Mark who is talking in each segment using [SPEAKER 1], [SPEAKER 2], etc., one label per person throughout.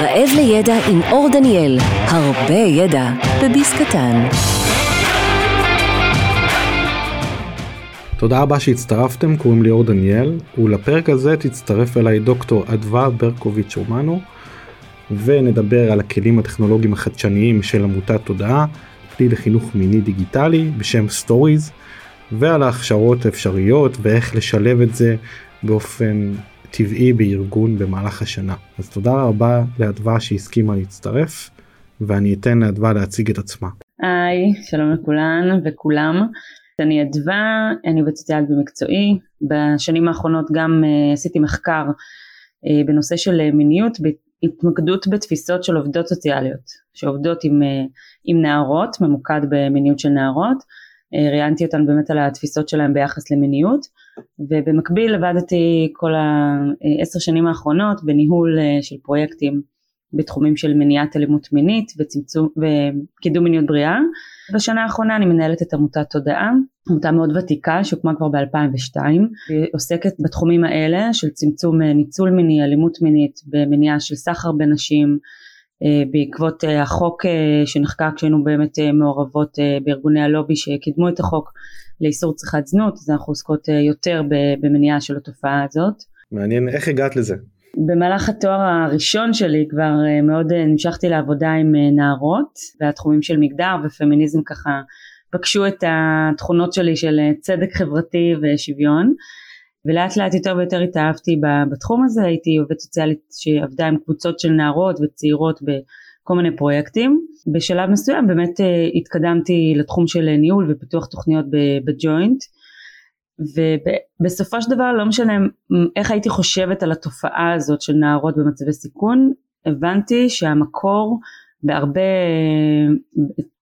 [SPEAKER 1] רעב לידע עם אור דניאל, הרבה ידע בביס קטן.
[SPEAKER 2] תודה רבה שהצטרפתם, קוראים לי אור דניאל, ולפרק הזה תצטרף אליי דוקטור אדווה ברקוביץ' רומנו, ונדבר על הכלים הטכנולוגיים החדשניים של עמותת תודעה, כלי לחינוך מיני דיגיטלי בשם סטוריז, ועל ההכשרות האפשריות ואיך לשלב את זה באופן טבעי בארגון במהלך השנה. אז תודה רבה לאדווה שהסכימה להצטרף, ואני אתן לאדווה להציג את עצמה.
[SPEAKER 3] היי, שלום לכולן וכולם. אני אדווה, אני עובדת סוציאלית במקצועי. בשנים האחרונות גם uh, עשיתי מחקר uh, בנושא של uh, מיניות, בהתמקדות בתפיסות של עובדות סוציאליות, שעובדות עם, עם נערות, ממוקד במיניות של נערות. ראיינתי אותן באמת על התפיסות שלהן ביחס למיניות. ובמקביל עבדתי כל העשר שנים האחרונות בניהול אה, של פרויקטים בתחומים של מניעת אלימות מינית וצמצום וקידום מיניות בריאה. בשנה האחרונה אני מנהלת את עמותת תודעה, עמותה מאוד ותיקה שהוקמה כבר ב-2002, היא עוסקת בתחומים האלה של צמצום אה, ניצול מיני, אלימות מינית, במניעה של סחר בנשים, בעקבות החוק שנחקק כשהיינו באמת מעורבות בארגוני הלובי שקידמו את החוק לאיסור צריכת זנות, אז אנחנו עוסקות אה, יותר במניעה של התופעה הזאת.
[SPEAKER 2] מעניין, איך הגעת לזה?
[SPEAKER 3] במהלך התואר הראשון שלי כבר אה, מאוד אה, נמשכתי לעבודה עם נערות, והתחומים של מגדר ופמיניזם ככה פגשו את התכונות שלי של צדק חברתי ושוויון. ולאט לאט יותר ויותר התאהבתי בתחום הזה, הייתי עובדת סוציאלית שעבדה עם קבוצות של נערות וצעירות כל מיני פרויקטים. בשלב מסוים באמת אה, התקדמתי לתחום של ניהול ופיתוח תוכניות בג'וינט ובסופו של דבר לא משנה איך הייתי חושבת על התופעה הזאת של נערות במצבי סיכון, הבנתי שהמקור בהרבה,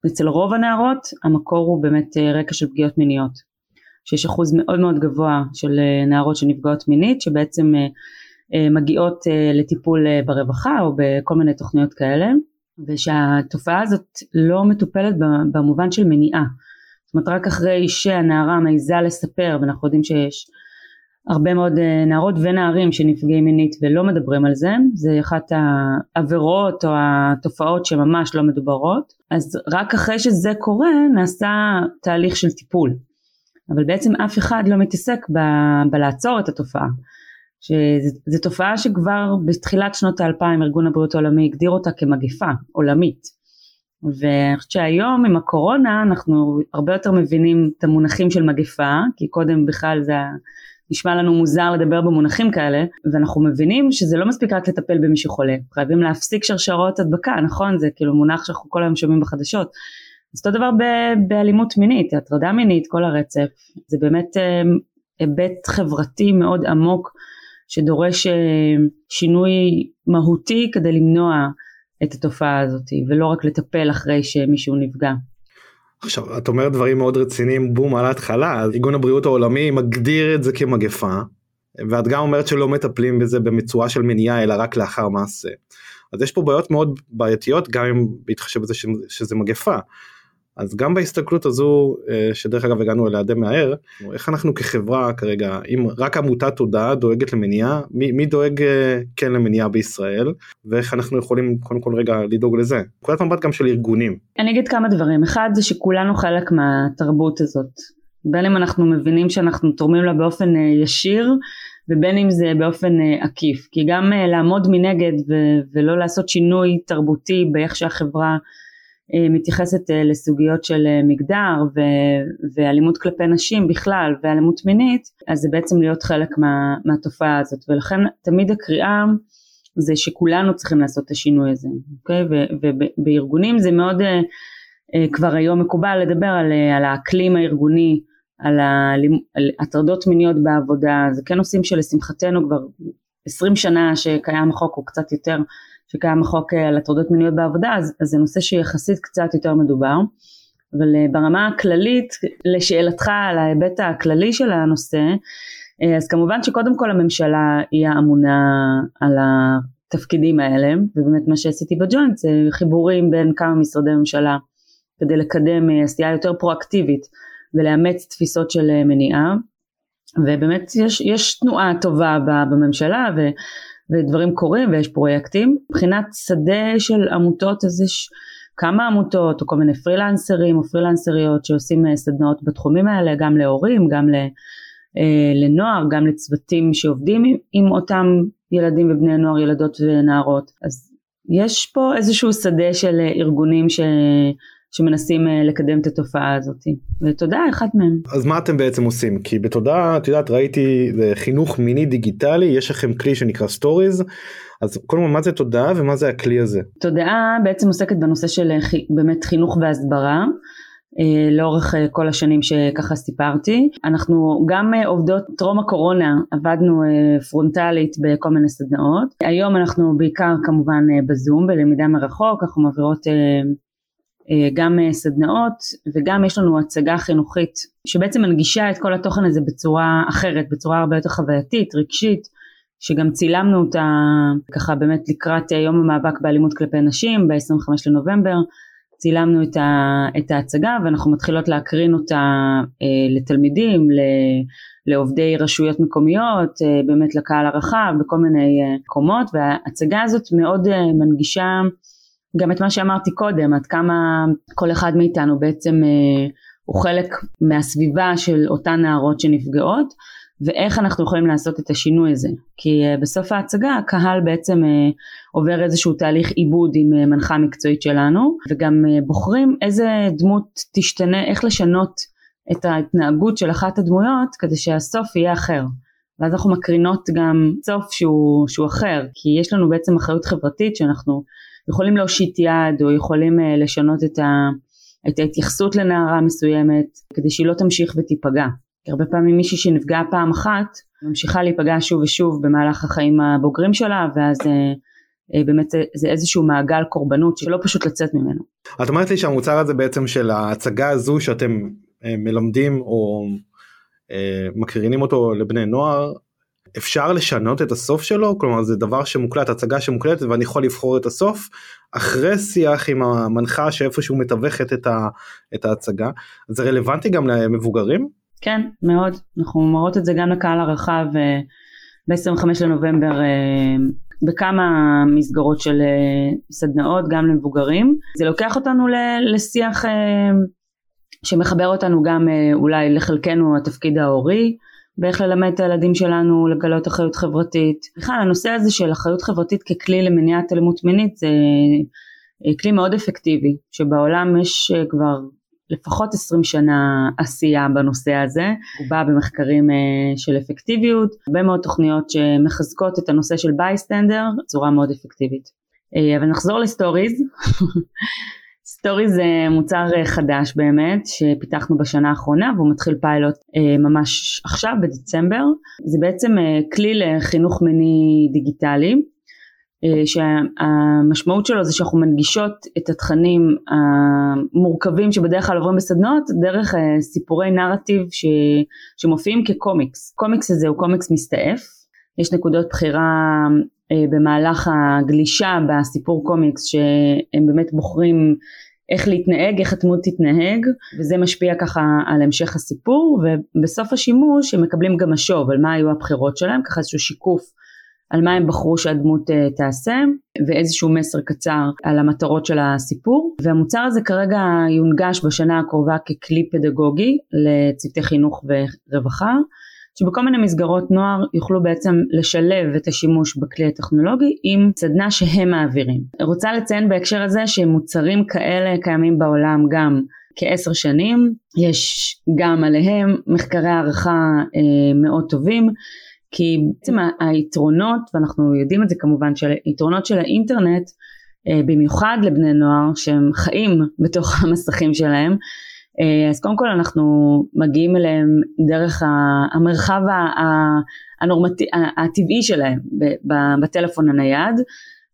[SPEAKER 3] אצל רוב הנערות המקור הוא באמת אה, רקע של פגיעות מיניות. שיש אחוז מאוד מאוד גבוה של אה, נערות שנפגעות מינית שבעצם מגיעות לטיפול ברווחה או בכל מיני תוכניות כאלה ושהתופעה הזאת לא מטופלת במובן של מניעה. זאת אומרת רק אחרי שהנערה מעיזה לספר ואנחנו יודעים שיש הרבה מאוד אה, נערות ונערים שנפגעים מינית ולא מדברים על זה, זה אחת העבירות או התופעות שממש לא מדוברות, אז רק אחרי שזה קורה נעשה תהליך של טיפול, אבל בעצם אף אחד לא מתעסק ב, בלעצור את התופעה. שזו תופעה שכבר בתחילת שנות האלפיים ארגון הבריאות העולמי הגדיר אותה כמגפה עולמית. ואני חושבת שהיום עם הקורונה אנחנו הרבה יותר מבינים את המונחים של מגפה כי קודם בכלל זה נשמע לנו מוזר לדבר במונחים כאלה ואנחנו מבינים שזה לא מספיק רק לטפל במי שחולה. חייבים להפסיק שרשרות הדבקה נכון? זה כאילו מונח שאנחנו כל היום שומעים בחדשות אותו דבר באלימות מינית הטרדה מינית כל הרצף זה באמת אה, היבט חברתי מאוד עמוק שדורש אה, שינוי מהותי כדי למנוע את התופעה הזאת ולא רק לטפל אחרי שמישהו נפגע.
[SPEAKER 2] עכשיו את אומרת דברים מאוד רציניים בום על ההתחלה ארגון הבריאות העולמי מגדיר את זה כמגפה ואת גם אומרת שלא מטפלים בזה במצורה של מניעה אלא רק לאחר מעשה. אז יש פה בעיות מאוד בעייתיות גם אם בהתחשב בזה שזה מגפה. אז גם בהסתכלות הזו אה, שדרך אגב הגענו אליה די מהר איך אנחנו כחברה כרגע אם רק עמותת תודעה דואגת למניעה מי, מי דואג אה, כן למניעה בישראל ואיך אנחנו יכולים קודם כל רגע לדאוג לזה? נקודת מבט גם של ארגונים.
[SPEAKER 3] אני אגיד כמה דברים. אחד זה שכולנו חלק מהתרבות הזאת. בין אם אנחנו מבינים שאנחנו תורמים לה באופן אה, ישיר ובין אם זה באופן עקיף. כי גם לעמוד מנגד ו- ולא לעשות שינוי תרבותי באיך שהחברה מתייחסת אה, לסוגיות של אה, מגדר ו- ואלימות כלפי נשים בכלל ואלימות מינית אז זה בעצם להיות חלק מה- מהתופעה הזאת. ולכן תמיד הקריאה זה שכולנו צריכים לעשות את השינוי הזה אוקיי? ובארגונים זה מאוד כבר היום מקובל לדבר על, על האקלים הארגוני על, על הטרדות מיניות בעבודה. זה כן נושאים שלשמחתנו כבר 20 שנה שקיים החוק או קצת יותר שקיים החוק אה, על הטרדות מיניות בעבודה, אז, אז זה נושא שיחסית קצת יותר מדובר. אבל אה, ברמה הכללית, לשאלתך על ההיבט הכללי של הנושא, אה, אז כמובן שקודם כל הממשלה היא האמונה על התפקידים האלה, ובאמת מה שעשיתי בג'וינט זה חיבורים בין כמה משרדי ממשלה כדי לקדם עשייה יותר פרואקטיבית ולאמץ תפיסות של מניעה, ובאמת יש, יש תנועה טובה בממשלה, ו... ודברים קורים ויש פרויקטים. מבחינת שדה של עמותות אז יש כמה עמותות או כל מיני פרילנסרים או פרילנסריות שעושים אה, סדנאות בתחומים האלה גם להורים גם אה, לנוער גם לצוותים שעובדים עם אותם ילדים ובני נוער ילדות ונערות אז יש פה איזשהו שדה של ארגונים ש... שמנסים אה, לקדם את התופעה הזאת ותודה אחת מהם.
[SPEAKER 2] אז מה אתם בעצם עושים כי בתודה את יודעת ראיתי חינוך מיני דיגיטלי יש לכם כלי שנקרא סטוריז אז קודם כל מה זה תודעה ומה זה הכלי הזה.
[SPEAKER 3] תודעה בעצם עוסקת בנושא של אה, באמת חינוך והסברה. אה, לאורך כל השנים שככה סיפרתי. אנחנו גם עובדות טרום הקורונה עבדנו פרונטלית בכל מיני סדנאות. היום אנחנו בעיקר כמובן בזום בלמידה מרחוק, אנחנו מעבירות אה, גם אה, סדנאות וגם יש לנו הצגה חינוכית שבעצם מנגישה את כל התוכן הזה בצורה אחרת, בצורה הרבה יותר חווייתית, רגשית, שגם צילמנו אותה ככה באמת לקראת יום המאבק באלימות כלפי נשים ב-25 לנובמבר, צילמנו את, ה, את ההצגה ואנחנו מתחילות להקרין אותה אה, לתלמידים, ל, לעובדי רשויות מקומיות, אה, באמת לקהל הרחב בכל מיני אה, קומות וההצגה הזאת מאוד אה, מנגישה גם את מה שאמרתי קודם, עד כמה כל אחד מאיתנו בעצם אה, הוא חלק מהסביבה של אותן נערות שנפגעות, ואיך אנחנו יכולים לעשות את השינוי הזה. כי אה, בסוף ההצגה הקהל בעצם אה, עובר איזשהו תהליך עיבוד עם אה, מנחה מקצועית שלנו, וגם אה, בוחרים איזה דמות תשתנה, איך לשנות את ההתנהגות של אחת הדמויות כדי שהסוף יהיה אחר. ואז אנחנו מקרינות גם סוף שהוא, שהוא אחר, כי יש לנו בעצם אחריות חברתית שאנחנו יכולים להושיט יד או יכולים אה, לשנות את, ה, את ההתייחסות לנערה מסוימת כדי שהיא לא תמשיך ותיפגע. כי הרבה פעמים מישהי שנפגעה פעם אחת ממשיכה להיפגע שוב ושוב במהלך החיים הבוגרים שלה ואז אה, אה, באמת זה, זה איזשהו מעגל קורבנות שלא פשוט לצאת ממנו.
[SPEAKER 2] את אומרת לי שהמוצר הזה בעצם של ההצגה הזו שאתם מלמדים או מקרינים אותו לבני נוער אפשר לשנות את הסוף שלו? כלומר זה דבר שמוקלט הצגה שמוקלטת ואני יכול לבחור את הסוף אחרי שיח עם המנחה שאיפשהו מתווכת את, ה, את ההצגה. זה רלוונטי גם למבוגרים?
[SPEAKER 3] כן מאוד. אנחנו אומרות את זה גם לקהל הרחב אה, ב-25 לנובמבר אה, בכמה מסגרות של אה, סדנאות גם למבוגרים. זה לוקח אותנו לשיח שמחבר אותנו גם אולי לחלקנו התפקיד ההורי באיך ללמד את הילדים שלנו לגלות אחריות חברתית. בכלל הנושא הזה של אחריות חברתית ככלי למניעת אלימות מינית זה אה, כלי מאוד אפקטיבי שבעולם יש אה, כבר לפחות 20 שנה עשייה בנושא הזה, הוא בא במחקרים אה, של אפקטיביות, הרבה מאוד תוכניות שמחזקות את הנושא של בייסטנדר בצורה מאוד אפקטיבית. אבל נחזור לסטוריז, Storyz זה מוצר אה, חדש באמת שפיתחנו בשנה האחרונה והוא מתחיל פיילוט אה, ממש עכשיו בדצמבר. זה בעצם אה, כלי לחינוך מיני דיגיטלי שהמשמעות שלו זה שאנחנו מנגישות את התכנים המורכבים שבדרך כלל עוברים בסדנות דרך סיפורי נרטיב ש... שמופיעים כקומיקס. קומיקס הזה הוא קומיקס מסתעף יש נקודות בחירה במהלך הגלישה בסיפור קומיקס שהם באמת בוחרים איך להתנהג, איך הדמות תתנהג, וזה משפיע ככה על המשך הסיפור, ובסוף השימוש הם מקבלים גם משוב על מה היו הבחירות שלהם, ככה איזשהו שיקוף על מה הם בחרו שהדמות uh, תעשה, ואיזשהו מסר קצר על המטרות של הסיפור, והמוצר הזה כרגע יונגש בשנה הקרובה ככלי פדגוגי לצוותי חינוך ורווחה. שבכל מיני מסגרות נוער יוכלו בעצם לשלב את השימוש בכלי הטכנולוגי עם סדנה שהם מעבירים. רוצה לציין בהקשר הזה שמוצרים כאלה קיימים בעולם גם כעשר שנים, יש גם עליהם מחקרי הערכה אה, מאוד טובים. כי בעצם היתרונות, ואנחנו יודעים את זה כמובן, שהיתרונות של האינטרנט, אה, במיוחד לבני נוער שהם חיים בתוך המסכים שלהם, אז קודם כל אנחנו מגיעים אליהם דרך המרחב הנורמטי, הטבעי שלהם בטלפון הנייד.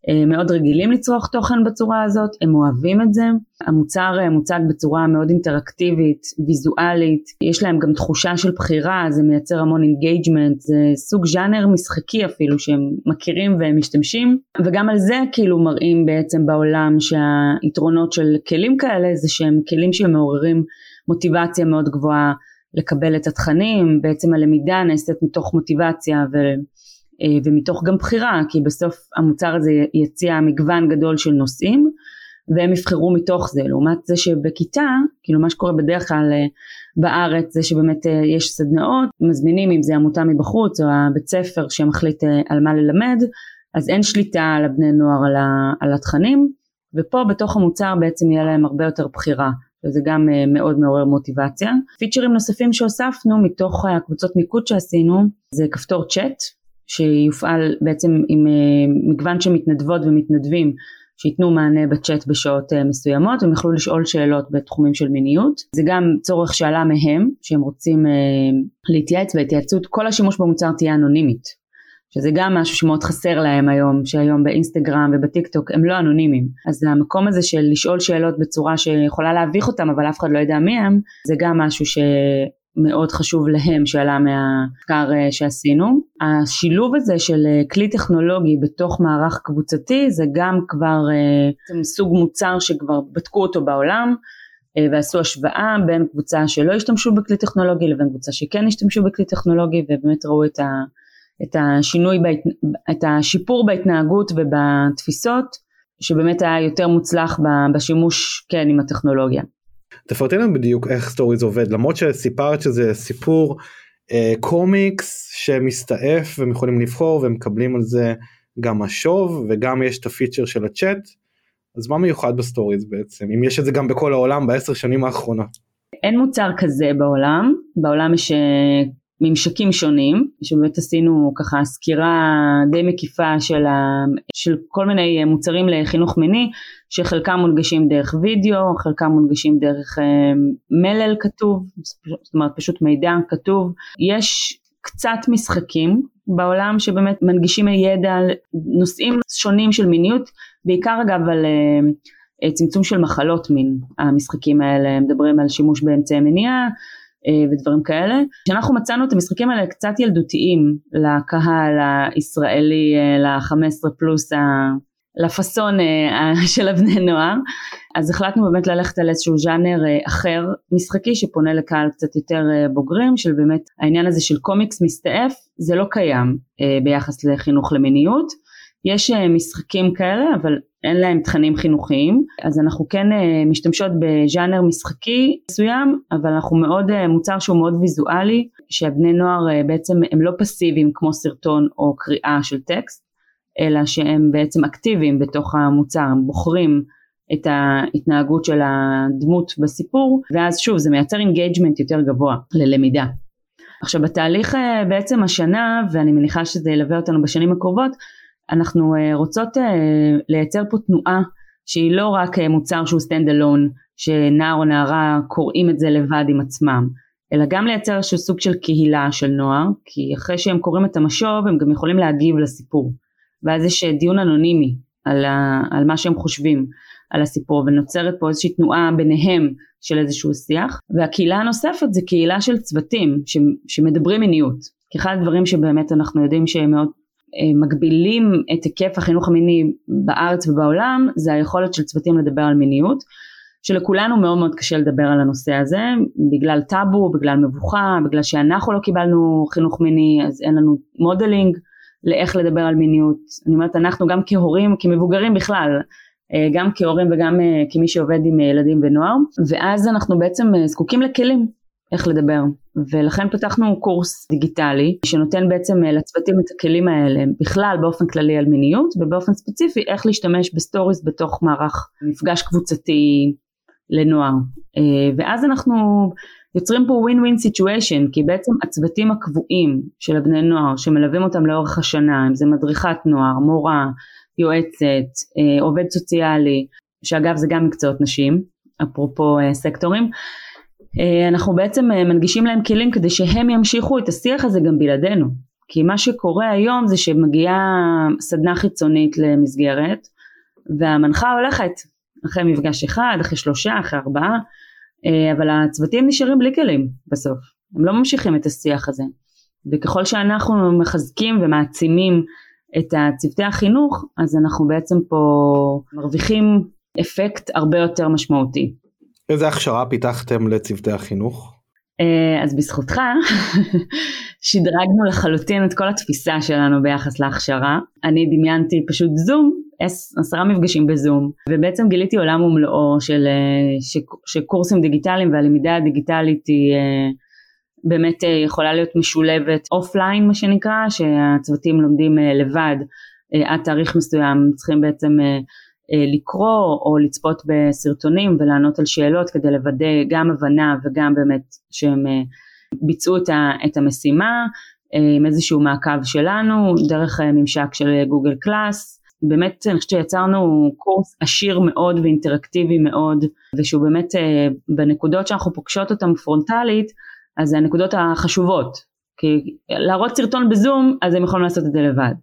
[SPEAKER 3] אה, מאוד רגילים לצרוך תוכן בצורה הזאת, הם אוהבים את זה. המוצר אה, מוצג בצורה מאוד אינטראקטיבית, ויזואלית, יש להם גם תחושה של בחירה, זה מייצר המון engagement, זה סוג ז'אנר משחקי אפילו שהם מכירים והם משתמשים, וגם על זה כאילו מראים בעצם בעולם שהיתרונות של כלים כאלה זה שהם כלים שמעוררים מוטיבציה מאוד גבוהה לקבל את התכנים, בעצם הלמידה נעשית מתוך מוטיבציה ו... ומתוך גם בחירה, כי בסוף המוצר הזה יציע מגוון גדול של נושאים, והם יבחרו מתוך זה, לעומת זה שבכיתה, כאילו מה שקורה בדרך כלל בארץ זה שבאמת יש סדנאות, מזמינים אם זה עמותה מבחוץ או הבית ספר שמחליט על מה ללמד, אז אין שליטה על הבני נוער על, התכנים, ופה בתוך המוצר בעצם יהיה להם הרבה יותר בחירה. וזה גם אה, מאוד מעורר מוטיבציה. פיצ'רים נוספים שהוספנו מתוך הקבוצות מיקוד שעשינו זה כפתור צ'אט שיופעל בעצם עם אה, מגוון של מתנדבות ומתנדבים שייתנו מענה בצ'אט בשעות אה, מסוימות והם יוכלו לשאול שאלות בתחומים של מיניות. זה גם צורך שעלה מהם שהם רוצים להתייעץ והתייעצות כל השימוש במוצר תהיה אנונימית שזה גם משהו שמאוד חסר להם היום, שהיום באינסטגרם ובטיק טוק הם לא אנונימיים. אז המקום הזה של לשאול שאלות בצורה שיכולה להביך אותם אבל אף אחד לא יודע מי הם, זה גם משהו שמאוד חשוב להם שעלה מהמחקר אה, שעשינו. השילוב הזה של אה, כלי טכנולוגי בתוך מערך קבוצתי זה גם כבר אה, סוג מוצר שכבר בדקו אותו בעולם. ועשו השוואה בין קבוצה שלא השתמשו בכלי טכנולוגי לבין קבוצה שכן השתמשו בכלי טכנולוגי ובאמת ראו את ה... את השינוי, בהת... את השיפור בהתנהגות ובתפיסות שבאמת היה יותר מוצלח בשימוש כן עם הטכנולוגיה.
[SPEAKER 2] תפרטי לנו בדיוק איך סטוריז עובד למרות שסיפרת שזה סיפור אה, קומיקס שמסתעף והם יכולים לבחור ומקבלים על זה גם משוב וגם יש את הפיצ'ר של הצ'אט אז מה מיוחד בסטוריז בעצם אם יש את זה גם בכל העולם בעשר שנים האחרונות.
[SPEAKER 3] אין מוצר כזה בעולם בעולם יש אה, ממשקים שונים, שבאמת עשינו ככה סקירה די מקיפה של, ה, של כל מיני מוצרים לחינוך מיני, שחלקם מונגשים דרך וידאו, חלקם מונגשים דרך אה, מלל כתוב, זאת אומרת פשוט מידע כתוב. יש קצת משחקים בעולם שבאמת מנגישים ידע על נושאים שונים של מיניות, בעיקר אגב על אה, צמצום של מחלות מין. המשחקים האלה מדברים על שימוש באמצעי מניעה, ודברים כאלה. כשאנחנו מצאנו את המשחקים האלה קצת ילדותיים לקהל הישראלי, אה, ל-15 פלוס, לפאסון אה, של הבני נוער, אז החלטנו באמת ללכת על איזשהו ז'אנר אחר משחקי שפונה לקהל קצת יותר בוגרים, של באמת העניין הזה של קומיקס מסתעף, זה לא קיים ביחס לחינוך למיניות. יש משחקים כאלה, אבל אין להם תכנים חינוכיים, אז אנחנו כן uh, משתמשות בז'אנר משחקי מסוים, אבל אנחנו מאוד, uh, מוצר שהוא מאוד ויזואלי, שהבני נוער בעצם הם לא פסיביים כמו סרטון או קריאה של טקסט, אלא שהם בעצם אקטיביים בתוך המוצר, הם בוחרים את ההתנהגות של הדמות בסיפור, ואז שוב זה מייצר engagement יותר גבוה ללמידה. עכשיו בתהליך בעצם השנה, ואני מניחה שזה ילווה אותנו בשנים הקרובות, אנחנו אה, רוצות אה, לייצר פה תנועה שהיא לא רק אה, מוצר שהוא stand alone שנער או נערה קוראים את זה לבד עם עצמם אלא גם לייצר איזשהו סוג של קהילה של נוער כי אחרי שהם קוראים את המשוב הם גם יכולים להגיב לסיפור. ואז יש דיון אנונימי על, ה, על מה שהם חושבים על הסיפור ונוצרת פה איזושהי תנועה ביניהם של איזשהו שיח. והקהילה הנוספת זה קהילה של צוותים ש, שמדברים מיניות כי אחד הדברים שבאמת אנחנו יודעים שהם מאוד מגבילים את היקף החינוך המיני בארץ ובעולם זה היכולת של צוותים לדבר על מיניות שלכולנו מאוד מאוד קשה לדבר על הנושא הזה בגלל טאבו, בגלל מבוכה, בגלל שאנחנו לא קיבלנו חינוך מיני אז אין לנו modeling לאיך לדבר על מיניות. אני אומרת אנחנו גם כהורים, כמבוגרים בכלל, אה, גם כהורים וגם אה, כמי שעובד עם ילדים ונוער ואז אנחנו בעצם זקוקים לכלים איך לדבר. ולכן פיתחנו קורס דיגיטלי שנותן בעצם אה, לצוותים את הכלים האלה בכלל באופן כללי על מיניות ובאופן ספציפי איך להשתמש בסטוריס בתוך מערך מפגש קבוצתי לנוער. אה, ואז אנחנו יוצרים פה win win situation כי בעצם הצוותים הקבועים של הבני נוער שמלווים אותם לאורך השנה אם זה מדריכת נוער, מורה, יועצת, אה, עובד סוציאלי שאגב זה גם מקצועות נשים אפרופו סקטורים אנחנו בעצם אה, מנגישים להם כלים כדי שהם ימשיכו את השיח הזה גם בלעדינו. כי מה שקורה היום זה שמגיעה סדנה חיצונית למסגרת והמנחה הולכת. אחרי מפגש אחד, אחרי שלושה, אחרי ארבעה אה, אבל הצוותים נשארים בלי כלים בסוף. הם לא ממשיכים את השיח הזה. וככל שאנחנו מחזקים ומעצימים את צוותי החינוך אז אנחנו בעצם פה מרוויחים אפקט הרבה יותר משמעותי
[SPEAKER 2] איזה הכשרה פיתחתם לצוותי החינוך?
[SPEAKER 3] אה, אז בזכותך שדרגנו לחלוטין את כל התפיסה שלנו ביחס להכשרה. אני דמיינתי פשוט זום, עשרה מפגשים בזום, ובעצם גיליתי עולם ומלואו של, של, של קורסים דיגיטליים והלמידה הדיגיטלית היא באמת יכולה להיות משולבת offline מה שנקרא, שהצוותים לומדים לבד עד תאריך מסוים, צריכים בעצם אה, לקרוא או לצפות בסרטונים ולענות על שאלות כדי לוודא גם הבנה וגם באמת שהם אה, ביצעו את המשימה אה, עם איזשהו מעקב שלנו דרך ממשק של Google Class. באמת אני חושבת שיצרנו קורס עשיר מאוד ואינטראקטיבי מאוד ושהוא באמת בנקודות שאנחנו פוגשות אותם פרונטלית אז זה הנקודות החשובות כי להראות סרטון בזום אז הם יכולים לעשות את זה לבד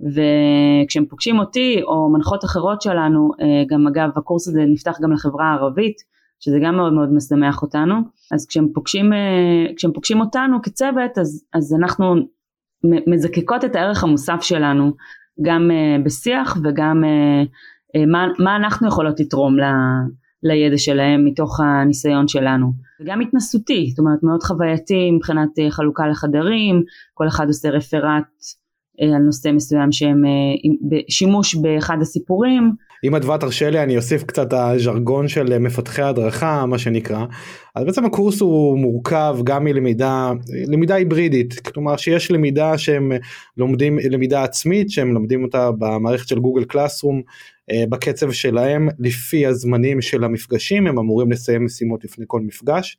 [SPEAKER 3] וכשהם פוגשים אותי או מנחות אחרות שלנו, אה, גם אגב הקורס הזה נפתח גם לחברה הערבית, שזה גם מאוד מאוד משמח אותנו, אז כשהם פוגשים, אה, כשהם פוגשים אותנו כצוות אז, אז אנחנו מזקקות את הערך המוסף שלנו גם אה, בשיח וגם מה, מה אנחנו יכולות לתרום ל, לידע שלהם מתוך הניסיון שלנו. וגם התנסותי, זאת אומרת מאוד חווייתי מבחינת חלוקה לחדרים, כל אחד עושה רפרט על נושא מסוים שהם אה, שימוש באחד הסיפורים.
[SPEAKER 2] אם אדווה תרשה לי אני אוסיף קצת הז'רגון של מפתחי הדרכה מה שנקרא אז בעצם הקורס הוא מורכב גם מלמידה למידה היברידית כלומר שיש למידה שהם לומדים למידה עצמית שהם לומדים אותה במערכת של גוגל קלאסרום אה, בקצב שלהם לפי הזמנים של המפגשים הם אמורים לסיים משימות לפני כל מפגש.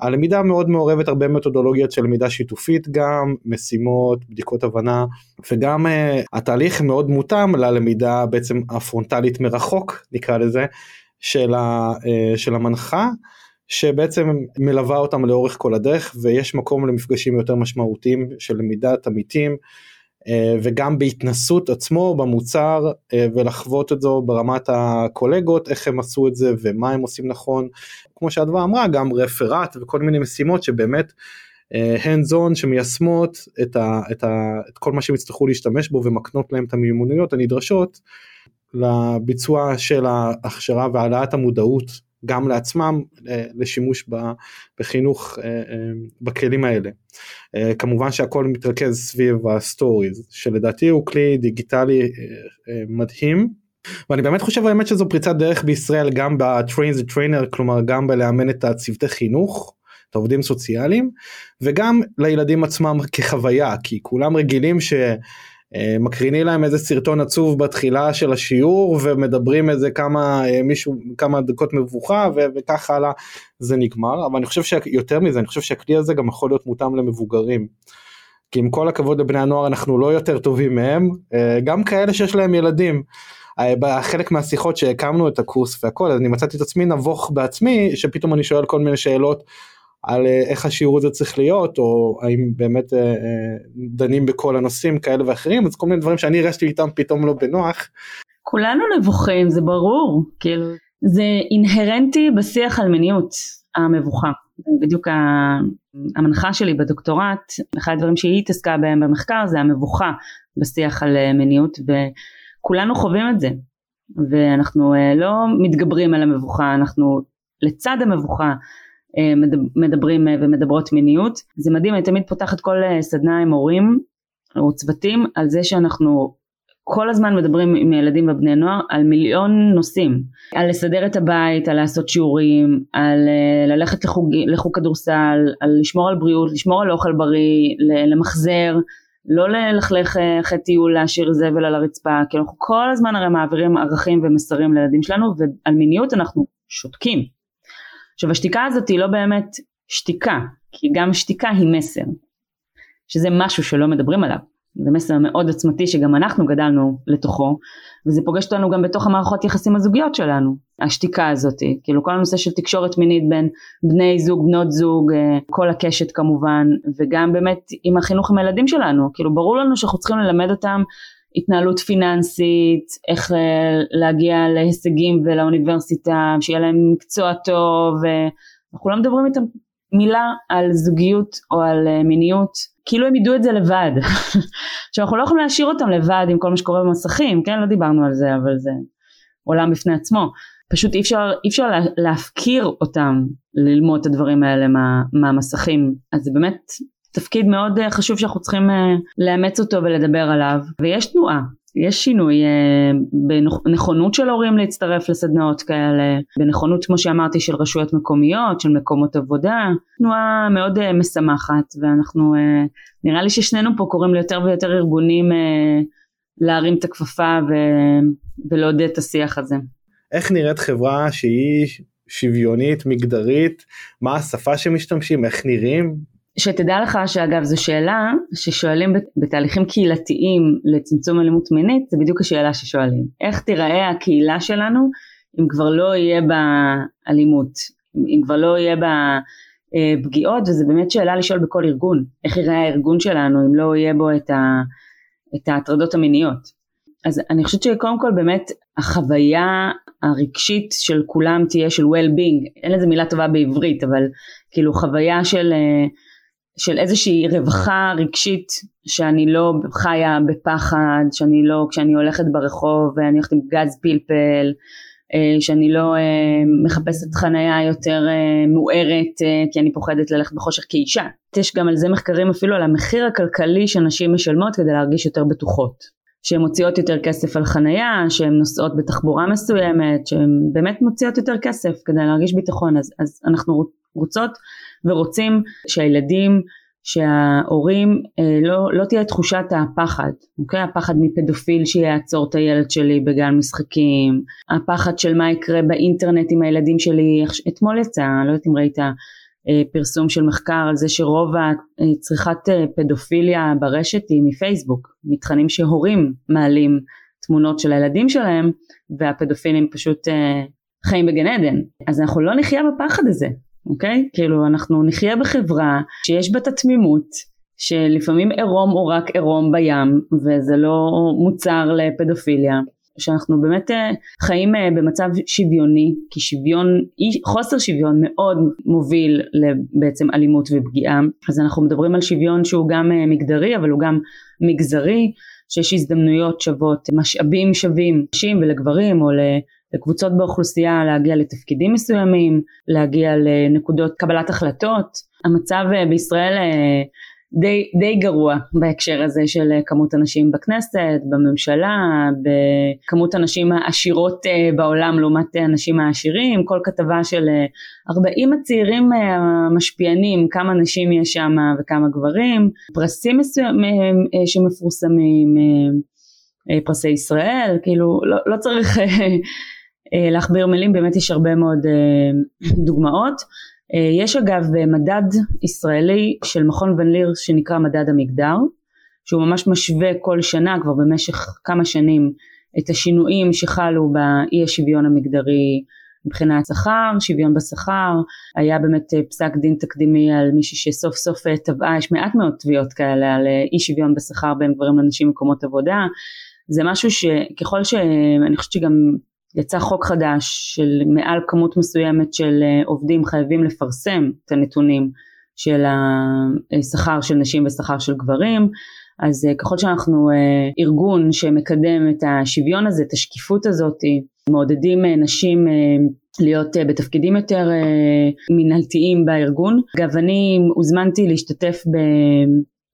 [SPEAKER 2] הלמידה מאוד מעורבת הרבה מתודולוגיות של למידה שיתופית גם משימות בדיקות הבנה וגם uh, התהליך מאוד מותאם ללמידה בעצם הפרונטלית מרחוק נקרא לזה של, ה, uh, של המנחה. שבעצם מלווה אותם לאורך כל הדרך ויש מקום למפגשים יותר משמעותיים של למידת עמיתים אה, וגם בהתנסות עצמו במוצר אה, ולחוות את זה ברמת הקולגות איך הם עשו את זה ומה הם עושים נכון. כמו שאדווה אמרה גם רפרט וכל מיני משימות שבאמת אה, hands on שמיישמות את, ה, את, ה, את כל מה שהם יצטרכו להשתמש בו ומקנות להם את המיומנויות הנדרשות לביצוע של ההכשרה והעלאת המודעות גם לעצמם אה, לשימוש בחינוך אה, אה, בכלים האלה. כמובן שהכל מתרכז סביב הסטוריז שלדעתי הוא כלי דיגיטלי מדהים ואני באמת חושב האמת שזו פריצת דרך בישראל גם ב-train the trainer כלומר גם בלאמן את הצוותי חינוך את העובדים סוציאליים וגם לילדים עצמם כחוויה כי כולם רגילים ש... אה, מקרינים להם איזה סרטון עצוב בתחילה של השיעור ומדברים איזה כמה אה, מישהו כמה דקות מבוכה וכך הלאה זה נגמר אבל אני חושב שיותר מזה אני חושב שהכלי הזה גם יכול להיות מותאם למבוגרים. כי עם כל הכבוד לבני הנוער אנחנו לא יותר טובים מהם אה, גם כאלה שיש להם ילדים. בחלק מהשיחות שהקמנו את הקורס והכל אני מצאתי את עצמי נבוך בעצמי שפתאום אני שואל כל מיני שאלות על אה, איך השיעור הזה צריך להיות או האם באמת אה, אה, דנים בכל הנושאים כאלה ואחרים אז כל מיני דברים שאני הרגשתי איתם פתאום לא בנוח.
[SPEAKER 3] כולנו נבוכים זה ברור כאילו זה אינהרנטי בשיח על מיניות המבוכה בדיוק המנחה שלי בדוקטורט אחד הדברים שהיא התעסקה בהם במחקר זה המבוכה בשיח על מיניות וכולנו חווים את זה ואנחנו לא מתגברים על המבוכה אנחנו לצד המבוכה אה, מדברים אה, ומדברות מיניות. זה מדהים, אני תמיד פותחת כל אה, סדנה עם הורים או צוותים על זה שאנחנו כל הזמן מדברים עם ילדים ובני נוער על מיליון נושאים, על לסדר את הבית, על לעשות שיעורים, על ללכת לחוג, לחוג כדורסל, על לשמור על בריאות, לשמור על אוכל בריא, למחזר, לא ללכלך אחרי טיול להשאיר זבל על הרצפה, כי אנחנו כל הזמן הרי מעבירים ערכים ומסרים לילדים שלנו ועל מיניות אנחנו שותקים, עכשיו השתיקה הזאת היא לא באמת שתיקה, כי גם שתיקה היא מסר, שזה משהו שלא מדברים עליו, זה מסר מאוד עצמתי שגם אנחנו גדלנו לתוכו, וזה פוגש אותנו גם בתוך המערכות יחסים הזוגיות שלנו, השתיקה הזאת, כאילו כל הנושא של תקשורת מינית בין בני זוג, בנות זוג, אה, כל הקשת כמובן, וגם באמת עם החינוך עם הילדים שלנו, כאילו ברור לנו שאנחנו צריכים ללמד אותם התנהלות פיננסית, איך אה, להגיע להישגים ולאוניברסיטה, שיהיה להם מקצוע טוב, אנחנו לא מדברים איתם מילה על זוגיות או על אה, מיניות, כאילו הם ידעו את זה לבד. עכשיו אנחנו לא יכולים להשאיר אותם לבד עם כל מה שקורה במסכים, כן? לא דיברנו על זה, אבל זה עולם בפני עצמו. פשוט אי אפשר, אי אפשר להפקיר אותם ללמוד את הדברים האלה מה, מהמסכים אז זה באמת תפקיד מאוד אה, חשוב שאנחנו צריכים אה, לאמץ אותו ולדבר עליו ויש תנועה יש שינוי אה, בנכונות של הורים להצטרף לסדנאות כאלה, בנכונות כמו שאמרתי של רשויות מקומיות, של מקומות עבודה, תנועה מאוד משמחת ואנחנו, נראה לי ששנינו פה קוראים ליותר ויותר ארגונים להרים את הכפפה ו, ולעודד את השיח הזה.
[SPEAKER 2] איך נראית חברה שהיא שוויונית, מגדרית, מה השפה שמשתמשים, איך נראים?
[SPEAKER 3] שתדע לך שאגב זו שאלה ששואלים בתהליכים קהילתיים לצמצום אלימות מינית, זה בדיוק השאלה ששואלים. איך תיראה הקהילה שלנו אם כבר לא יהיה בה אלימות, אם כבר לא יהיה בה אה, פגיעות, וזה באמת שאלה לשאול בכל ארגון. איך ייראה הארגון שלנו אם לא יהיה בו את, ה, את ההטרדות המיניות. אז אני חושבת שקודם כל באמת החוויה הרגשית של כולם תהיה של well-being, אין לזה מילה טובה בעברית, אבל כאילו חוויה של, אה, של איזושהי רווחה רגשית שאני לא חיה בפחד, שאני לא, כשאני הולכת ברחוב ואני הולכת עם גז פלפל, אה, שאני לא אה, מחפשת חניה יותר מוארת כי אני פוחדת ללכת בחושך כאישה. יש גם על זה מחקרים אפילו על המחיר הכלכלי שנשים משלמות כדי להרגיש יותר בטוחות. שהן מוציאות יותר כסף על חנייה, שהן נוסעות בתחבורה מסוימת, שהן באמת מוציאות יותר כסף כדי להרגיש ביטחון, אז, אז אנחנו רוצות ורוצים שהילדים, שההורים, אה, לא, לא תהיה תחושת הפחד, אוקיי? הפחד מפדופיל שיעצור את הילד שלי בגן משחקים, הפחד של מה יקרה באינטרנט עם הילדים שלי, אתמול יצא, לא יודעת אם ראית, אה, פרסום של מחקר על זה שרוב הצריכת אה, פדופיליה ברשת היא מפייסבוק, מתכנים שהורים מעלים תמונות של הילדים שלהם והפדופילים פשוט חיים בגן עדן. אז אנחנו לא נחיה בפחד הזה, אוקיי? כאילו אנחנו נחיה בחברה שיש בה את התמימות שלפעמים עירום הוא רק עירום בים וזה לא מוצר לפדופיליה שאנחנו באמת אה, חיים אה, במצב שוויוני, כי שוויון, חוסר שוויון מאוד מוביל לבעצם אלימות ופגיעה, אז אנחנו מדברים על שוויון שהוא גם אה, מגדרי אבל הוא גם מגזרי, שיש הזדמנויות שוות, משאבים שווים נשים ולגברים או לקבוצות באוכלוסייה להגיע לתפקידים מסוימים, להגיע לנקודות קבלת החלטות. המצב בישראל די, די גרוע בהקשר הזה של אה, כמות הנשים בכנסת, בממשלה, בכמות הנשים העשירות אה, בעולם לעומת הנשים העשירים, כל כתבה של 40 אה, הצעירים המשפיענים, כמה נשים יש שם וכמה גברים, פרסים מסוימים שמפורסמים, פרסי ישראל, כאילו לא, לא צריך להכביר מילים, באמת יש הרבה מאוד דוגמאות. אה, יש אגב מדד ישראלי של מכון ון ליר שנקרא מדד המגדר שהוא ממש משווה כל שנה כבר במשך כמה שנים את השינויים שחלו באי השוויון המגדרי מבחינת שכר, שוויון בשכר, היה באמת אה, פסק דין תקדימי על מישהי שסוף סוף אה, תבעה, יש מעט מאוד תביעות כאלה על אי שוויון בשכר בין גברים לנשים במקומות עבודה, זה משהו שככל שאני חושבת שגם יצא חוק חדש של מעל כמות מסוימת של אה, עובדים חייבים לפרסם את הנתונים של השכר של נשים ושכר של גברים אז אה, ככל שאנחנו אה, ארגון שמקדם את השוויון הזה, את השקיפות הזאת, מעודדים נשים להיות בתפקידים יותר מנהלתיים בארגון. אגב אני הוזמנתי להשתתף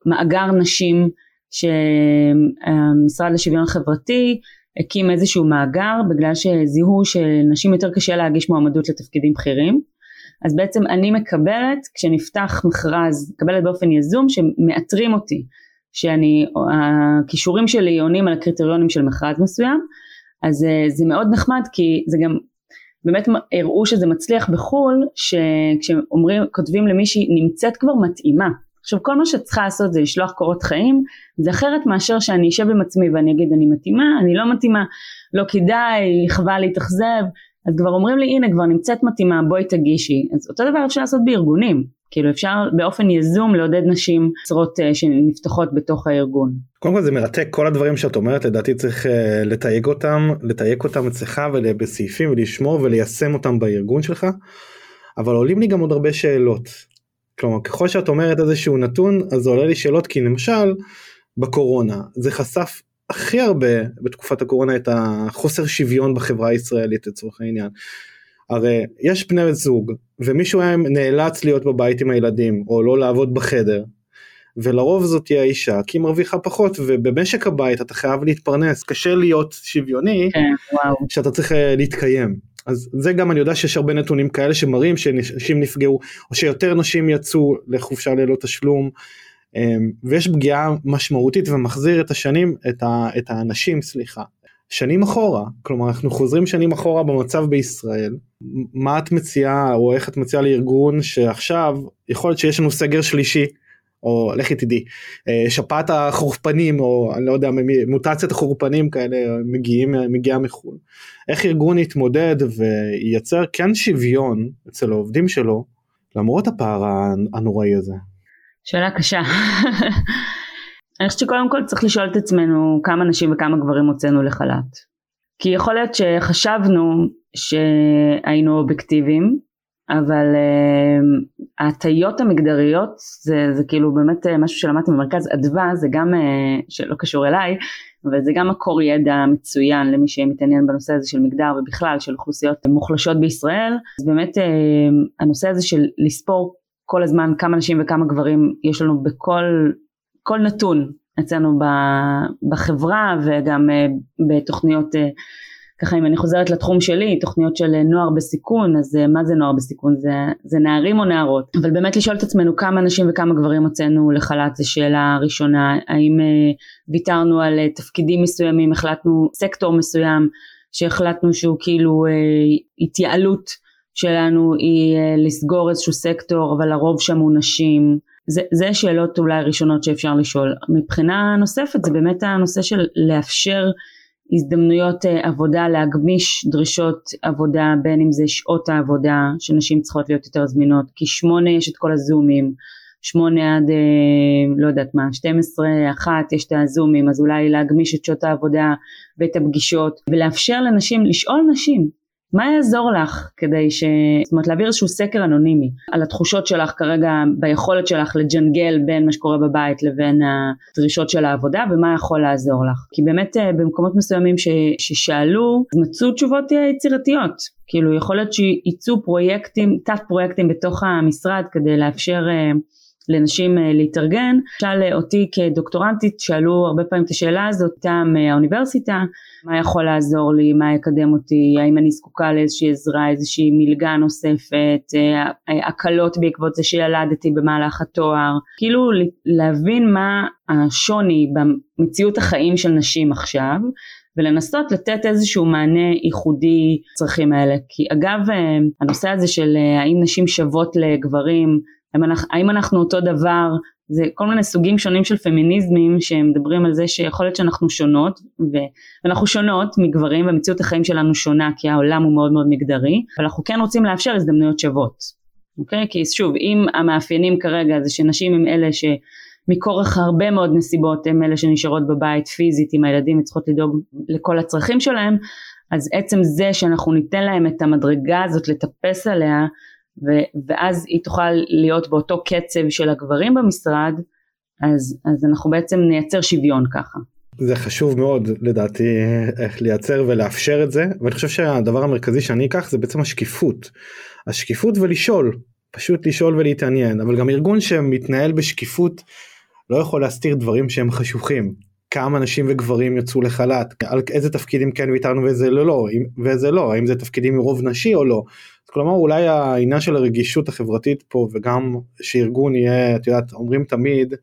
[SPEAKER 3] במאגר נשים שהמשרד לשוויון חברתי הקים איזשהו מאגר בגלל שזיהו שנשים יותר קשה להגיש מועמדות לתפקידים בכירים. אז בעצם אני מקבלת כשנפתח מכרז מקבלת באופן יזום שמאתרים אותי שאני הכישורים שלי עונים על הקריטריונים של מכרז מסוים. אז אה, זה מאוד נחמד כי זה גם באמת הראו שזה מצליח בחו"ל שכשאומרים כותבים למישהי נמצאת כבר מתאימה עכשיו כל מה שאת צריכה לעשות זה לשלוח קורות חיים, זה אחרת מאשר שאני אשב עם עצמי ואני אגיד אני מתאימה, אני לא מתאימה, לא כדאי, חבל להתאכזב, אז כבר אומרים לי הנה כבר נמצאת מתאימה בואי תגישי, אז אותו דבר אפשר לעשות בארגונים, כאילו אפשר באופן יזום לעודד נשים צרות uh, שנפתחות בתוך הארגון.
[SPEAKER 2] קודם כל זה מרתק כל הדברים שאת אומרת לדעתי צריך uh, לתייג אותם לתייג אותם אצלך ובסעיפים ולשמור וליישם אותם בארגון שלך. אבל עולים לי גם עוד הרבה שאלות כלומר ככל שאת אומרת איזשהו נתון אז זה עולה לי שאלות כי למשל בקורונה זה חשף הכי הרבה בתקופת הקורונה את החוסר שוויון בחברה הישראלית לצורך העניין. הרי יש בני זוג ומישהו היה נאלץ להיות בבית עם הילדים או לא לעבוד בחדר ולרוב זאת תהיה האישה כי היא מרוויחה פחות ובמשק הבית אתה חייב להתפרנס קשה להיות שוויוני
[SPEAKER 3] כן.
[SPEAKER 2] שאתה צריך אה, להתקיים אז זה גם אני יודע שיש הרבה נתונים כאלה שמראים שנשים נפגעו או שיותר נשים יצאו לחופשה ללא תשלום. אמ, ויש פגיעה משמעותית ומחזיר את השנים את, ה, את האנשים סליחה שנים אחורה. כלומר אנחנו חוזרים שנים אחורה במצב בישראל. מה את מציעה או איך את מציעה לארגון שעכשיו יכול להיות שיש לנו סגר שלישי או לכי תדעי אה, שפעת החורפנים או אני לא יודע מוטציית החורפנים כאלה מגיעים מגיעה מחו"ל איך ארגון יתמודד וייצר כן שוויון אצל העובדים שלו למרות הפער הנוראי הזה.
[SPEAKER 3] שאלה קשה. אני חושבת שקודם כל צריך לשאול את עצמנו כמה נשים וכמה גברים הוצאנו לחל"ת. כי יכול להיות שחשבנו שהיינו אובייקטיביים אבל uh, ההטיות המגדריות זה, זה כאילו באמת uh, משהו שלמדתי במרכז אדווה זה גם uh, שלא קשור אליי אבל זה גם מקור ידע מצוין למי שמתעניין בנושא הזה של מגדר ובכלל של אוכלוסיות מוחלשות בישראל. אז באמת uh, הנושא הזה של לספור כל הזמן כמה נשים וכמה גברים יש לנו בכל כל נתון אצלנו בחברה וגם בתוכניות ככה אם אני חוזרת לתחום שלי, תוכניות של נוער בסיכון, אז אה, מה זה נוער בסיכון? זה, זה נערים או נערות? אבל באמת לשאול את עצמנו כמה נשים וכמה גברים הוצאנו לחל"ת זו שאלה ראשונה, האם אה, ויתרנו על אה, תפקידים מסוימים, החלטנו סקטור מסוים שהחלטנו שהוא כאילו אה, התייעלות שלנו היא אה, לסגור איזשהו סקטור, אבל הרוב שם הוא נשים. זה, זה שאלות אולי ראשונות שאפשר לשאול. מבחינה נוספת זה באמת הנושא של לאפשר הזדמנויות אה, עבודה, להגמיש דרישות עבודה, בין אם זה שעות העבודה שנשים צריכות להיות יותר זמינות, כי שמונה יש את כל הזומים, שמונה עד אה, לא יודעת מה, 12, אחת יש את הזומים, אז אולי להגמיש את שעות העבודה ואת הפגישות, ולאפשר לנשים, לשאול נשים, מה יעזור לך כדי ש... זאת אומרת להעביר איזשהו סקר אנונימי על התחושות שלך כרגע ביכולת שלך לג'נגל בין מה שקורה בבית לבין הדרישות של העבודה ומה יכול לעזור לך? כי באמת אה, במקומות מסוימים ש... ששאלו מצאו תשובות אה, יצירתיות. כאילו יכול להיות שיצאו פרויקטים תת פרויקטים בתוך המשרד כדי לאפשר אה, לנשים להתארגן. שאל אותי כדוקטורנטית שאלו הרבה פעמים את השאלה הזאת מטעם האוניברסיטה מה יכול לעזור לי, מה יקדם אותי, האם אני זקוקה לאיזושהי עזרה, איזושהי מלגה נוספת, אה, הקלות בעקבות זה שילדתי במהלך התואר, כאילו להבין מה השוני במציאות החיים של נשים עכשיו ולנסות לתת איזשהו מענה ייחודי לצרכים האלה כי אגב אה, הנושא הזה של אה, האם נשים שוות לגברים האם אנחנו, אותו דבר זה כל מיני סוגים שונים של פמיניזמים שמדברים על זה שיכול להיות שאנחנו שונות ואנחנו שונות מגברים ומציאות החיים שלנו שונה כי העולם הוא מאוד מאוד מגדרי אבל אנחנו כן רוצים לאפשר הזדמנויות שוות אוקיי? כי שוב אם המאפיינים כרגע זה שנשים הם אלה שמכורח הרבה מאוד נסיבות הם אלה שנשארות בבית פיזית עם הילדים וצריכות לדאוג לכל הצרכים שלהם אז עצם זה שאנחנו ניתן להם את המדרגה הזאת לטפס עליה ו- ואז היא תוכל להיות באותו קצב של הגברים במשרד, אז, אז אנחנו בעצם נייצר שוויון ככה.
[SPEAKER 2] זה חשוב מאוד לדעתי איך לייצר ולאפשר את זה ואני חושב שהדבר המרכזי שאני אקח זה בעצם השקיפות. השקיפות ולשאול פשוט לשאול ולהתעניין אבל גם ארגון שמתנהל בשקיפות לא יכול להסתיר דברים שהם חשוכים כמה נשים וגברים יצאו לחל"ת על איזה תפקידים כן ויתרנו ואיזה לא, ואיזה לא האם זה תפקידים מרוב נשי או לא כלומר אולי העניין של הרגישות החברתית פה וגם שארגון יהיה, את יודעת, אומרים תמיד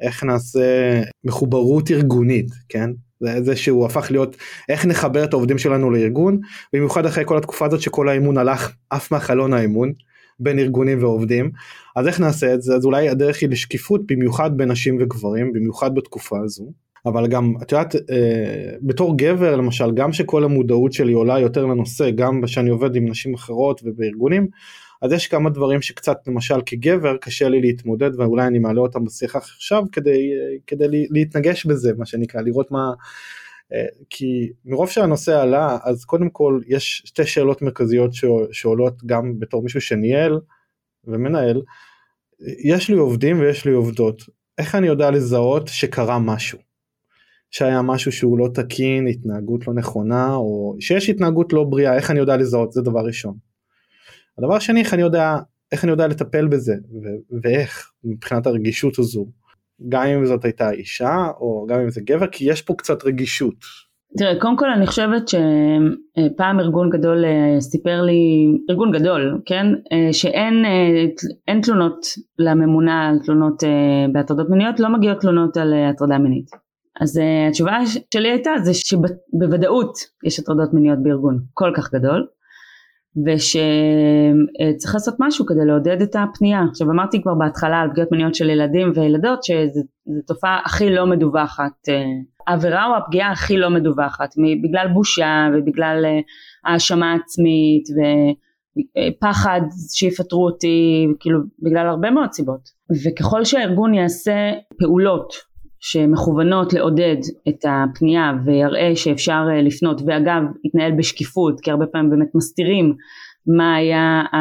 [SPEAKER 2] איך נעשה מחוברות ארגונית, כן? זה, זה שהוא הפך להיות איך נחבר את העובדים שלנו לארגון, במיוחד אחרי כל התקופה הזאת שכל האימון הלך עף מהחלון האימון בין ארגונים ועובדים, אז איך נעשה את זה? אז אולי הדרך היא לשקיפות במיוחד בין נשים וגברים, במיוחד בתקופה הזו. אבל גם את יודעת אה, בתור גבר למשל גם שכל המודעות שלי עולה יותר לנושא גם כשאני עובד עם נשים אחרות ובארגונים אז יש כמה דברים שקצת למשל כגבר קשה לי להתמודד ואולי אני מעלה אותם בשיחה עכשיו כדי כדי להתנגש בזה מה שנקרא לראות מה אה, כי מרוב שהנושא עלה אז קודם כל יש שתי שאלות מרכזיות שעולות גם בתור מישהו שניהל ומנהל. יש לי עובדים ויש לי עובדות. איך אני יודע לזהות שקרה משהו שהיה משהו שהוא לא תקין, התנהגות לא נכונה, או שיש התנהגות לא בריאה, איך אני יודע לזהות, זה דבר ראשון. הדבר השני, איך אני יודע, איך אני יודע לטפל בזה, ו- ואיך, מבחינת הרגישות הזו, גם אם זאת הייתה אישה, או גם אם זה גבר, כי יש פה קצת רגישות.
[SPEAKER 3] תראה, קודם כל אני חושבת שפעם ארגון גדול אה, סיפר לי, ארגון גדול, כן, אה, שאין אה, תלונות לממונה על תלונות בהטרדות מיניות, לא מגיעות תלונות על הטרדה מינית. אז התשובה שלי הייתה זה שבוודאות יש הטרדות מיניות בארגון כל כך גדול, ושצריך לעשות משהו כדי לעודד את הפנייה. עכשיו אמרתי כבר בהתחלה על פגיעות מיניות של ילדים וילדות שזו תופעה הכי לא מדווחת, העבירה או הפגיעה הכי לא מדווחת, בגלל בושה ובגלל אה, האשמה עצמית ופחד שיפטרו אותי, כאילו בגלל הרבה מאוד סיבות. וככל שהארגון יעשה פעולות שמכוונות לעודד את הפנייה ויראה שאפשר אה, לפנות. ואגב יתנהל בשקיפות כי הרבה פעמים באמת מסתירים מה היה ה...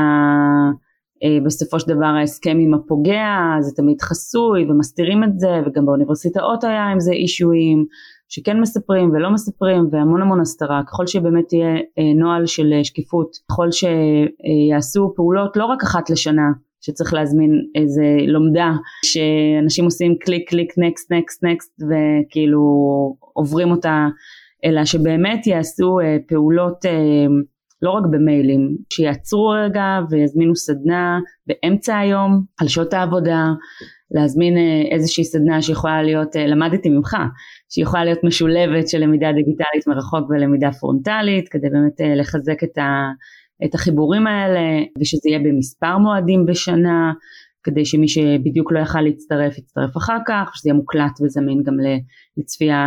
[SPEAKER 3] אה, בסופו של דבר ההסכם עם הפוגע זה תמיד חסוי ומסתירים את זה וגם באוניברסיטאות היה עם זה אישויים שכן מספרים ולא מספרים והמון המון הסתרה. ככל שבאמת תהיה אה, נוהל של שקיפות ככל שיעשו פעולות לא רק אחת לשנה שצריך להזמין איזה לומדה שאנשים עושים click click next next next וכאילו עוברים אותה אלא שבאמת יעשו אה, פעולות אה, לא רק במיילים, שיעצרו רגע ויזמינו סדנה באמצע היום על שעות העבודה, להזמין אה, איזושהי סדנה שיכולה להיות, למדתי ממך, שיכולה להיות משולבת של למידה דיגיטלית מרחוק ולמידה פרונטלית, כדי באמת לחזק את ה... את החיבורים האלה ושזה יהיה במספר מועדים בשנה כדי שמי שבדיוק לא יכל להצטרף יצטרף אחר כך, שזה יהיה מוקלט וזמין גם לצפייה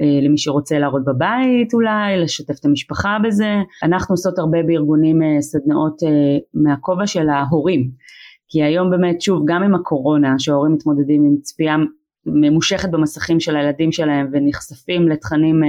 [SPEAKER 3] אה, למי שרוצה לעבוד בבית אולי, לשתף את המשפחה בזה. אנחנו עושות הרבה בארגונים אה, סדנאות אה, מהכובע של ההורים, כי היום באמת שוב גם עם הקורונה שההורים מתמודדים עם צפייה ממושכת במסכים של הילדים שלהם ונחשפים לתכנים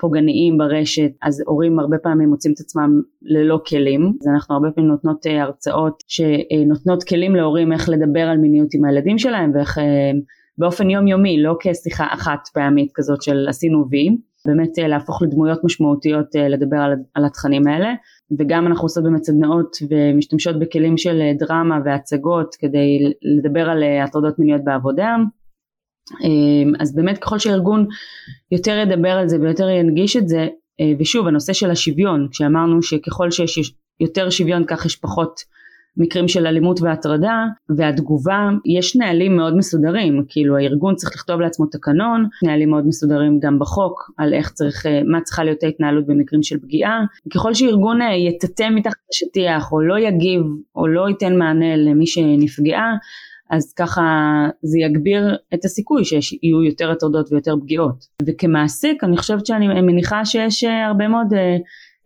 [SPEAKER 3] פוגעניים ברשת אז הורים הרבה פעמים מוצאים את עצמם ללא כלים. אז אנחנו הרבה פעמים נותנות אה, הרצאות שנותנות כלים להורים איך לדבר על מיניות עם הילדים שלהם ואיך אה, באופן יומיומי לא כשיחה אחת פעמית כזאת של עשינו וי באמת אה, להפוך לדמויות משמעותיות לדבר על, התכנים האלה. וגם אנחנו עושות באמת סדנאות ומשתמשות בכלים של דרמה והצגות כדי לדבר על הטרדות מיניות בעבודה אז באמת ככל שהארגון יותר ידבר על זה ויותר ינגיש את זה אה, ושוב הנושא של השוויון כשאמרנו שככל שיש יותר שוויון כך יש פחות מקרים של אלימות והטרדה והתגובה יש נהלים מאוד מסודרים. כאילו הארגון צריך לכתוב לעצמו תקנון נהלים מאוד מסודרים גם בחוק על איך צריך אה, מה צריכה להיות ההתנהלות במקרים של פגיעה. ככל שארגון אה, יטאטא מתחת לשטיח או לא יגיב או לא ייתן מענה למי שנפגעה אז ככה זה יגביר את הסיכוי שיהיו יותר הטרדות ויותר פגיעות. וכמעסיק אני חושבת שאני מניחה שיש אה, הרבה מאוד אה,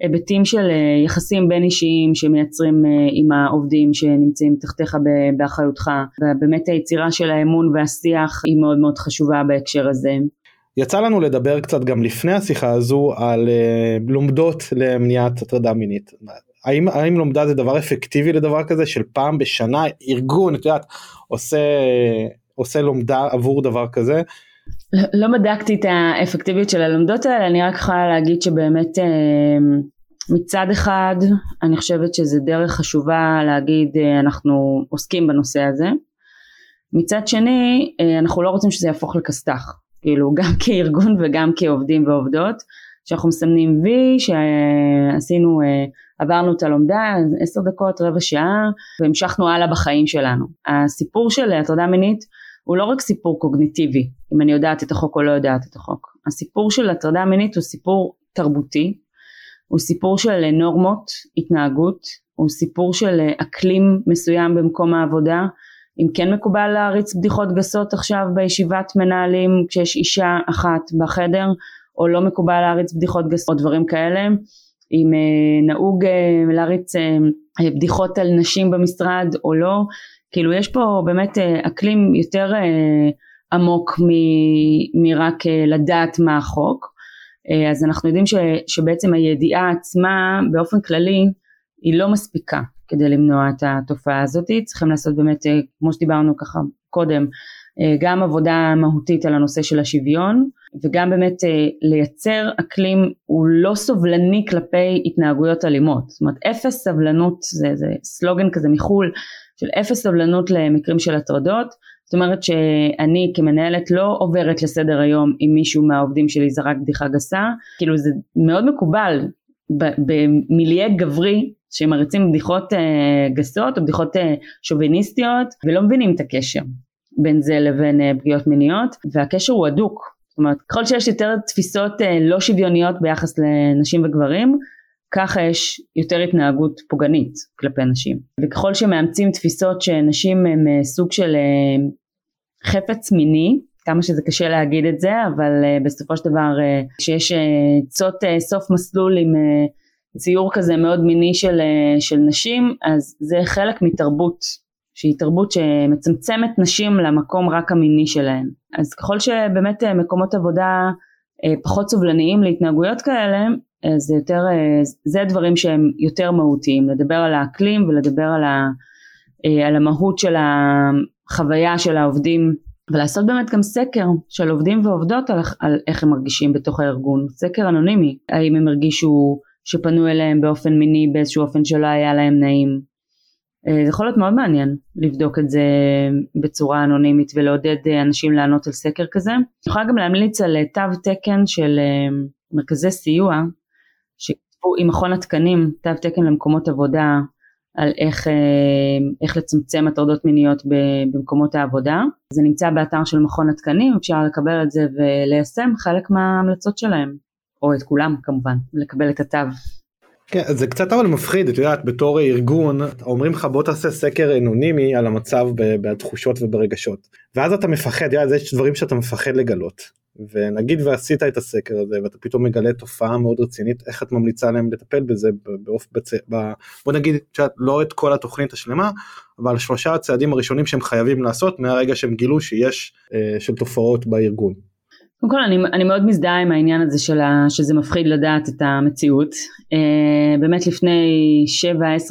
[SPEAKER 3] היבטים של אה, יחסים בין אישיים שמייצרים עם העובדים שנמצאים תחתיך באחריותך ובאמת היצירה של האמון והשיח היא מאוד מאוד חשובה בהקשר הזה.
[SPEAKER 2] יצא לנו לדבר קצת גם לפני השיחה הזו על לומדות למניעת הטרדה מינית. האם, האם לומדה זה דבר אפקטיבי לדבר כזה של פעם בשנה ארגון את יודעת עושה עושה לומדה עבור דבר כזה.
[SPEAKER 3] לא, לא בדקתי את האפקטיביות של הלומדות האלה אני רק יכולה להגיד שבאמת אה, מצד אחד אני חושבת שזה דרך חשובה להגיד אה, אנחנו עוסקים בנושא הזה מצד שני אה, אנחנו לא רוצים שזה יהפוך לכסת"ח כאילו גם כארגון וגם כעובדים ועובדות שאנחנו מסמנים וי שעשינו עברנו את הלומדה עשר דקות רבע שעה והמשכנו הלאה בחיים שלנו. הסיפור של הטרדה מינית הוא לא רק סיפור קוגניטיבי אם אני יודעת את החוק או לא יודעת את החוק. הסיפור של הטרדה מינית הוא סיפור תרבותי הוא סיפור של נורמות התנהגות הוא סיפור של אקלים מסוים במקום העבודה. אם כן מקובל להריץ בדיחות גסות עכשיו בישיבת מנהלים כשיש אישה אחת בחדר או לא מקובל להריץ בדיחות גסות או דברים כאלה. אם אה, נהוג אה, להריץ אה, בדיחות על נשים במשרד או לא, כאילו יש פה באמת אקלים יותר עמוק מרק לדעת מה החוק, אז אנחנו יודעים ש, שבעצם הידיעה עצמה באופן כללי היא לא מספיקה כדי למנוע את התופעה הזאת, צריכים לעשות באמת כמו שדיברנו ככה קודם גם עבודה מהותית על הנושא של השוויון וגם באמת לייצר אקלים הוא לא סובלני כלפי התנהגויות אלימות, זאת אומרת אפס סבלנות זה, זה סלוגן כזה מחו"ל של אפס סבלנות למקרים של הטרדות. זאת אומרת שאני כמנהלת לא עוברת לסדר היום אם מישהו מהעובדים שלי זרק בדיחה גסה, כאילו זה מאוד מקובל במיליה גברי שמריצים בדיחות אה, גסות או בדיחות אה, שוביניסטיות ולא מבינים את הקשר בין זה לבין אה, פגיעות מיניות והקשר הוא הדוק. זאת אומרת ככל שיש יותר תפיסות לא שוויוניות ביחס לנשים וגברים ככה יש יותר התנהגות פוגענית כלפי נשים. וככל שמאמצים תפיסות שנשים הם סוג של חפץ מיני כמה שזה קשה להגיד את זה אבל בסופו של דבר כשיש עצות סוף מסלול עם ציור כזה מאוד מיני של, אה, של נשים אז זה חלק מתרבות שהיא תרבות שמצמצמת נשים למקום רק המיני שלהן. אז ככל שבאמת אה, מקומות עבודה אה, פחות סובלניים להתנהגויות כאלה זה יותר זה הדברים שהם יותר מהותיים. לדבר על האקלים ולדבר על, ה, על המהות של החוויה של העובדים. ולעשות באמת גם סקר של עובדים ועובדות על, על איך הם מרגישים בתוך הארגון. סקר אנונימי. האם הם הרגישו שפנו אליהם באופן מיני באיזשהו אופן שלא היה להם נעים. אה, זה יכול להיות מאוד מעניין לבדוק את זה בצורה אנונימית ולעודד אה, אנשים לענות על סקר כזה. אני יכולה גם להמליץ על אה, תו תקן של מרכזי סיוע שכתבו עם מכון התקנים תו תקן למקומות עבודה על איך, איך לצמצם הטרדות מיניות במקומות העבודה. זה נמצא באתר של מכון התקנים, אפשר לקבל את זה וליישם חלק מההמלצות שלהם. או את כולם כמובן, לקבל את התו.
[SPEAKER 2] כן, זה קצת אבל מפחיד, את יודעת, בתור ארגון, אומרים לך בוא תעשה סקר אנונימי על המצב בתחושות וברגשות. ואז אתה מפחד, יודעת, יש דברים שאתה מפחד לגלות. ונגיד ועשית את הסקר הזה ואתה פתאום מגלה תופעה מאוד רצינית, איך את ממליצה להם לטפל בזה באופ... בצ... ב... בוא נגיד, שאת לא את כל התוכנית השלמה, אבל שלושה הצעדים הראשונים שהם חייבים לעשות מהרגע שהם גילו שיש אה, של תופעות בארגון.
[SPEAKER 3] קודם כל אני, אני מאוד מזדהה עם העניין הזה של ה, שזה מפחיד לדעת את המציאות. Uh, באמת לפני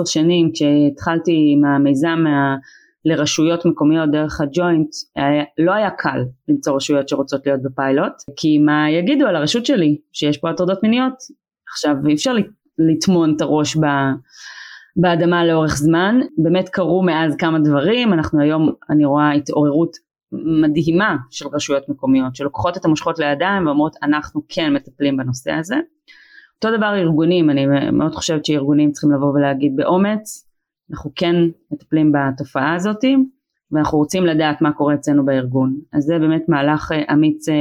[SPEAKER 3] 7-10 שנים כשהתחלתי עם המיזם מה, לרשויות מקומיות דרך הג'וינט, היה, לא היה קל למצוא רשויות שרוצות להיות בפיילוט, כי מה יגידו על הרשות שלי, שיש פה הטרדות מיניות. עכשיו אי אפשר לטמון את הראש ב... באדמה לאורך זמן, באמת קרו מאז כמה דברים, אנחנו היום, אני רואה התעוררות מדהימה של רשויות מקומיות שלוקחות את המושכות לידיים ואומרות אנחנו כן מטפלים בנושא הזה. אותו דבר ארגונים, אני מאוד חושבת שארגונים צריכים לבוא ולהגיד באומץ אנחנו כן מטפלים בתופעה הזאת ואנחנו רוצים לדעת מה קורה אצלנו בארגון. אז זה באמת מהלך אה, אמיץ אה,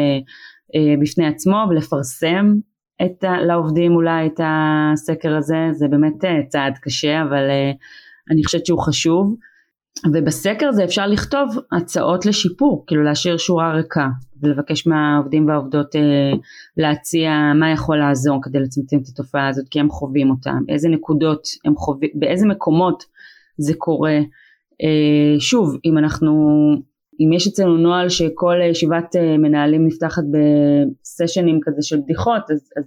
[SPEAKER 3] אה, בפני עצמו ולפרסם את, לעובדים אולי את הסקר הזה זה באמת צעד קשה אבל אני חושבת שהוא חשוב. ובסקר הזה אפשר לכתוב הצעות לשיפור, כאילו להשאיר שורה ריקה ולבקש מהעובדים והעובדות אה, להציע מה יכול לעזור כדי לצמצם את התופעה הזאת כי הם חווים אותה, באיזה נקודות הם חווים, באיזה מקומות זה קורה. אה, שוב, אם אנחנו, אם יש אצלנו נוהל שכל ישיבת אה, מנהלים נפתחת בסשנים כזה של בדיחות, אז, אז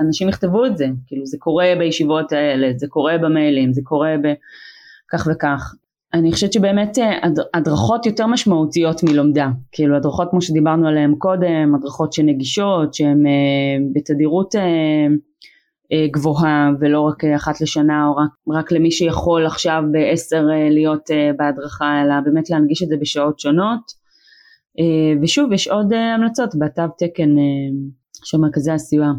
[SPEAKER 3] אנשים יכתבו את זה, כאילו זה קורה בישיבות האלה, זה קורה במיילים, זה קורה בכך וכך. אני חושבת שבאמת אה, הדרכות יותר משמעותיות מלומדה, כאילו הדרכות כמו שדיברנו עליהן קודם, הדרכות שנגישות, שהן אה, בתדירות אה, גבוהה ולא רק אחת לשנה או רק, רק למי שיכול עכשיו בעשר להיות בהדרכה, אלא באמת להנגיש את זה בשעות שונות. ושוב, יש עוד המלצות בתו תקן של מרכזי הסיוע.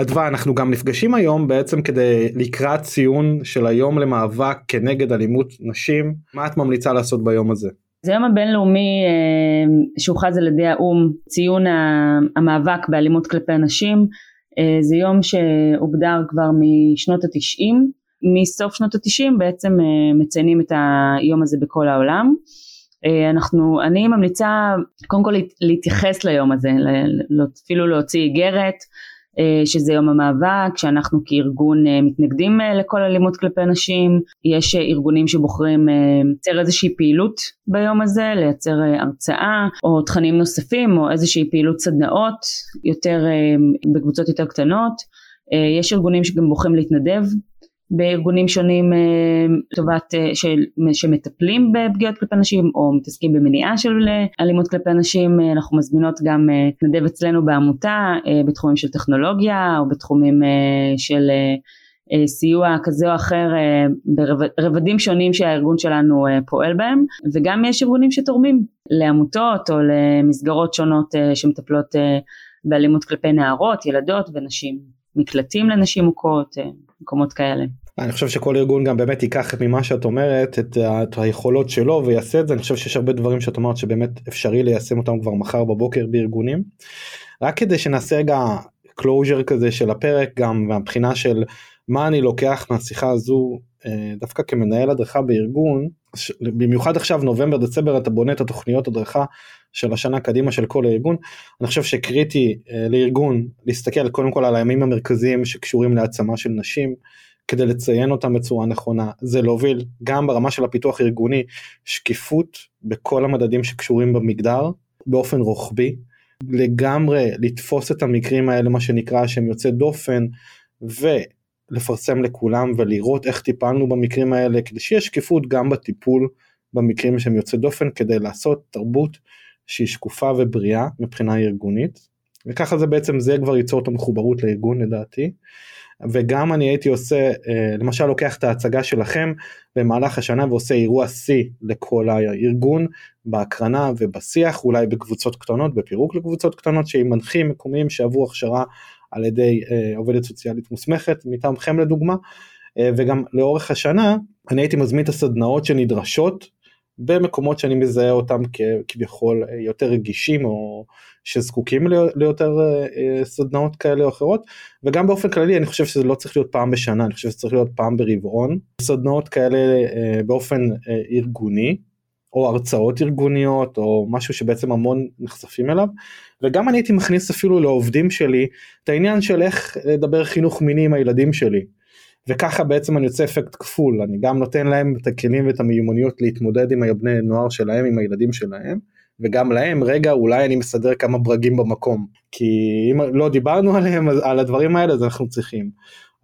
[SPEAKER 2] אדווה אנחנו גם נפגשים היום בעצם כדי לקראת ציון של היום למאבק כנגד אלימות נשים. מה את ממליצה לעשות ביום הזה.
[SPEAKER 3] זה היום הבינלאומי אה, שהוכרז על ידי האו"ם ציון המאבק באלימות כלפי נשים. אה, זה יום שהוגדר כבר משנות התשעים. מסוף שנות התשעים בעצם אה, מציינים את היום הזה בכל העולם. אנחנו אני ממליצה קודם כל להתייחס ליום הזה אפילו להוציא איגרת שזה יום המאבק, שאנחנו כארגון אה, מתנגדים אה, לכל אלימות כלפי נשים, יש ארגונים שבוחרים לייצר איזושהי פעילות ביום הזה, לייצר הרצאה או תכנים נוספים או איזושהי פעילות סדנאות יותר בקבוצות יותר קטנות, יש ארגונים שגם בוחרים להתנדב בארגונים שונים לטובת שמטפלים בפגיעות כלפי נשים או מתעסקים במניעה של אלימות כלפי נשים אנחנו מזמינות גם להתנדב אצלנו בעמותה בתחומים של טכנולוגיה או בתחומים של אה, סיוע כזה או אחר אה, ברבדים שונים שהארגון שלנו אה, פועל בהם וגם יש ארגונים שתורמים לעמותות או למסגרות שונות שמטפלות באלימות כלפי נערות, ילדות ונשים, מקלטים לנשים מוכות, מקומות כאלה.
[SPEAKER 2] אני חושב שכל ארגון גם באמת ייקח ממה שאת אומרת את, את היכולות שלו ויעשה את זה אני חושב שיש הרבה דברים שאת אומרת שבאמת אפשרי ליישם אותם כבר מחר בבוקר בארגונים. רק כדי שנעשה רגע closure כזה של הפרק גם מהבחינה של מה אני לוקח מהשיחה הזו אה, דווקא כמנהל הדרכה בארגון, במיוחד עכשיו נובמבר דצמבר אתה בונה את התוכניות הדרכה של השנה קדימה של כל הארגון, אני חושב שקריטי אה, לארגון להסתכל קודם כל על הימים המרכזיים שקשורים להעצמה של נשים, כדי לציין אותם בצורה נכונה, זה להוביל גם ברמה של הפיתוח הארגוני שקיפות בכל המדדים שקשורים במגדר באופן רוחבי, לגמרי לתפוס את המקרים האלה מה שנקרא שהם יוצאי דופן ו... לפרסם לכולם ולראות איך טיפלנו במקרים האלה כדי שיהיה שקיפות גם בטיפול במקרים שהם יוצאי דופן כדי לעשות תרבות שהיא שקופה ובריאה מבחינה ארגונית. וככה זה בעצם זה כבר ייצור את המחוברות לארגון לדעתי וגם אני הייתי עושה אה, למשל לוקח את ההצגה שלכם במהלך השנה ועושה אירוע שיא לכל הארגון בהקרנה ובשיח אולי בקבוצות קטנות בפירוק לקבוצות קטנות שעם מנחים מקומיים שעברו הכשרה על ידי אה, עובדת סוציאלית מוסמכת מטעמכם לדוגמה. אה, וגם לאורך השנה אני הייתי מזמין את הסדנאות שנדרשות במקומות שאני מזהה אותם כביכול אה, יותר רגישים או שזקוקים ליותר סדנאות כאלה או אחרות. וגם באופן כללי אני חושב שזה לא צריך להיות פעם בשנה אני חושב שזה צריך להיות פעם ברבעון. סדנאות כאלה באופן ארגוני או הרצאות ארגוניות או משהו שבעצם המון נחשפים אליו. וגם אני הייתי מכניס אפילו לעובדים שלי את העניין של איך לדבר חינוך מיני עם הילדים שלי וככה בעצם אני יוצא אפקט כפול. אני גם נותן להם את הכלים ואת המיומנויות להתמודד עם הבני נוער שלהם עם הילדים שלהם וגם להם רגע אולי אני מסדר כמה ברגים במקום. כי אם לא דיברנו עליהם על הדברים האלה אז אנחנו צריכים.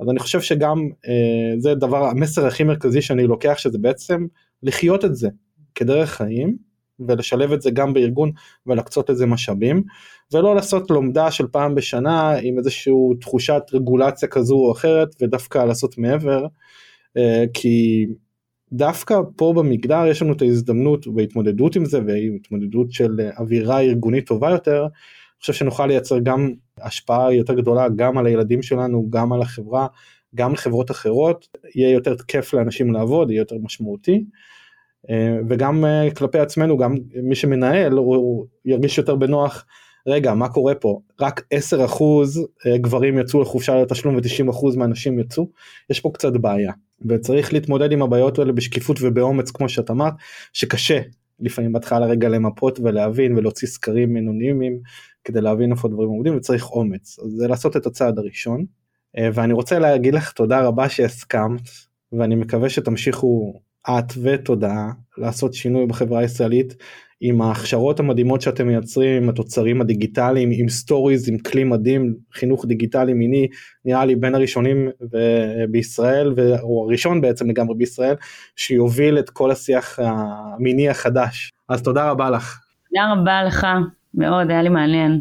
[SPEAKER 2] אז אני חושב שגם אה, זה דבר המסר הכי מרכזי שאני לוקח שזה בעצם לחיות את זה כדרך חיים ולשלב את זה גם בארגון ולהקצות לזה משאבים ולא לעשות לומדה של פעם בשנה עם איזושהי תחושת רגולציה כזו או אחרת ודווקא לעשות מעבר אה, כי דווקא פה במגדר יש לנו את ההזדמנות בהתמודדות עם זה והתמודדות של אווירה ארגונית טובה יותר, אני חושב שנוכל לייצר גם השפעה יותר גדולה גם על הילדים שלנו, גם על החברה, גם לחברות אחרות, יהיה יותר כיף לאנשים לעבוד, יהיה יותר משמעותי. אה, וגם אה, כלפי עצמנו גם מי שמנהל הוא ירגיש יותר בנוח רגע מה קורה פה? רק 10% אה, גברים יצאו לחופשה לתשלום ו-90% מהנשים יצאו? יש פה קצת בעיה וצריך להתמודד עם הבעיות האלה בשקיפות ובאומץ כמו שאת אמרת שקשה לפעמים בהתחלה רגע למפות ולהבין ולהוציא סקרים אנונימיים כדי להבין איפה דברים עומדים וצריך אומץ. אז זה לעשות את הצעד הראשון. ואני רוצה להגיד לך תודה רבה שהסכמת ואני מקווה שתמשיכו את התודעה לעשות שינוי בחברה הישראלית עם ההכשרות המדהימות שאתם מייצרים עם התוצרים הדיגיטליים עם סטוריז עם כלי מדהים חינוך דיגיטלי מיני נראה לי בין הראשונים בישראל או הראשון בעצם לגמרי בישראל שיוביל את כל השיח המיני החדש אז תודה רבה לך.
[SPEAKER 3] תודה רבה לך מאוד היה לי מעניין.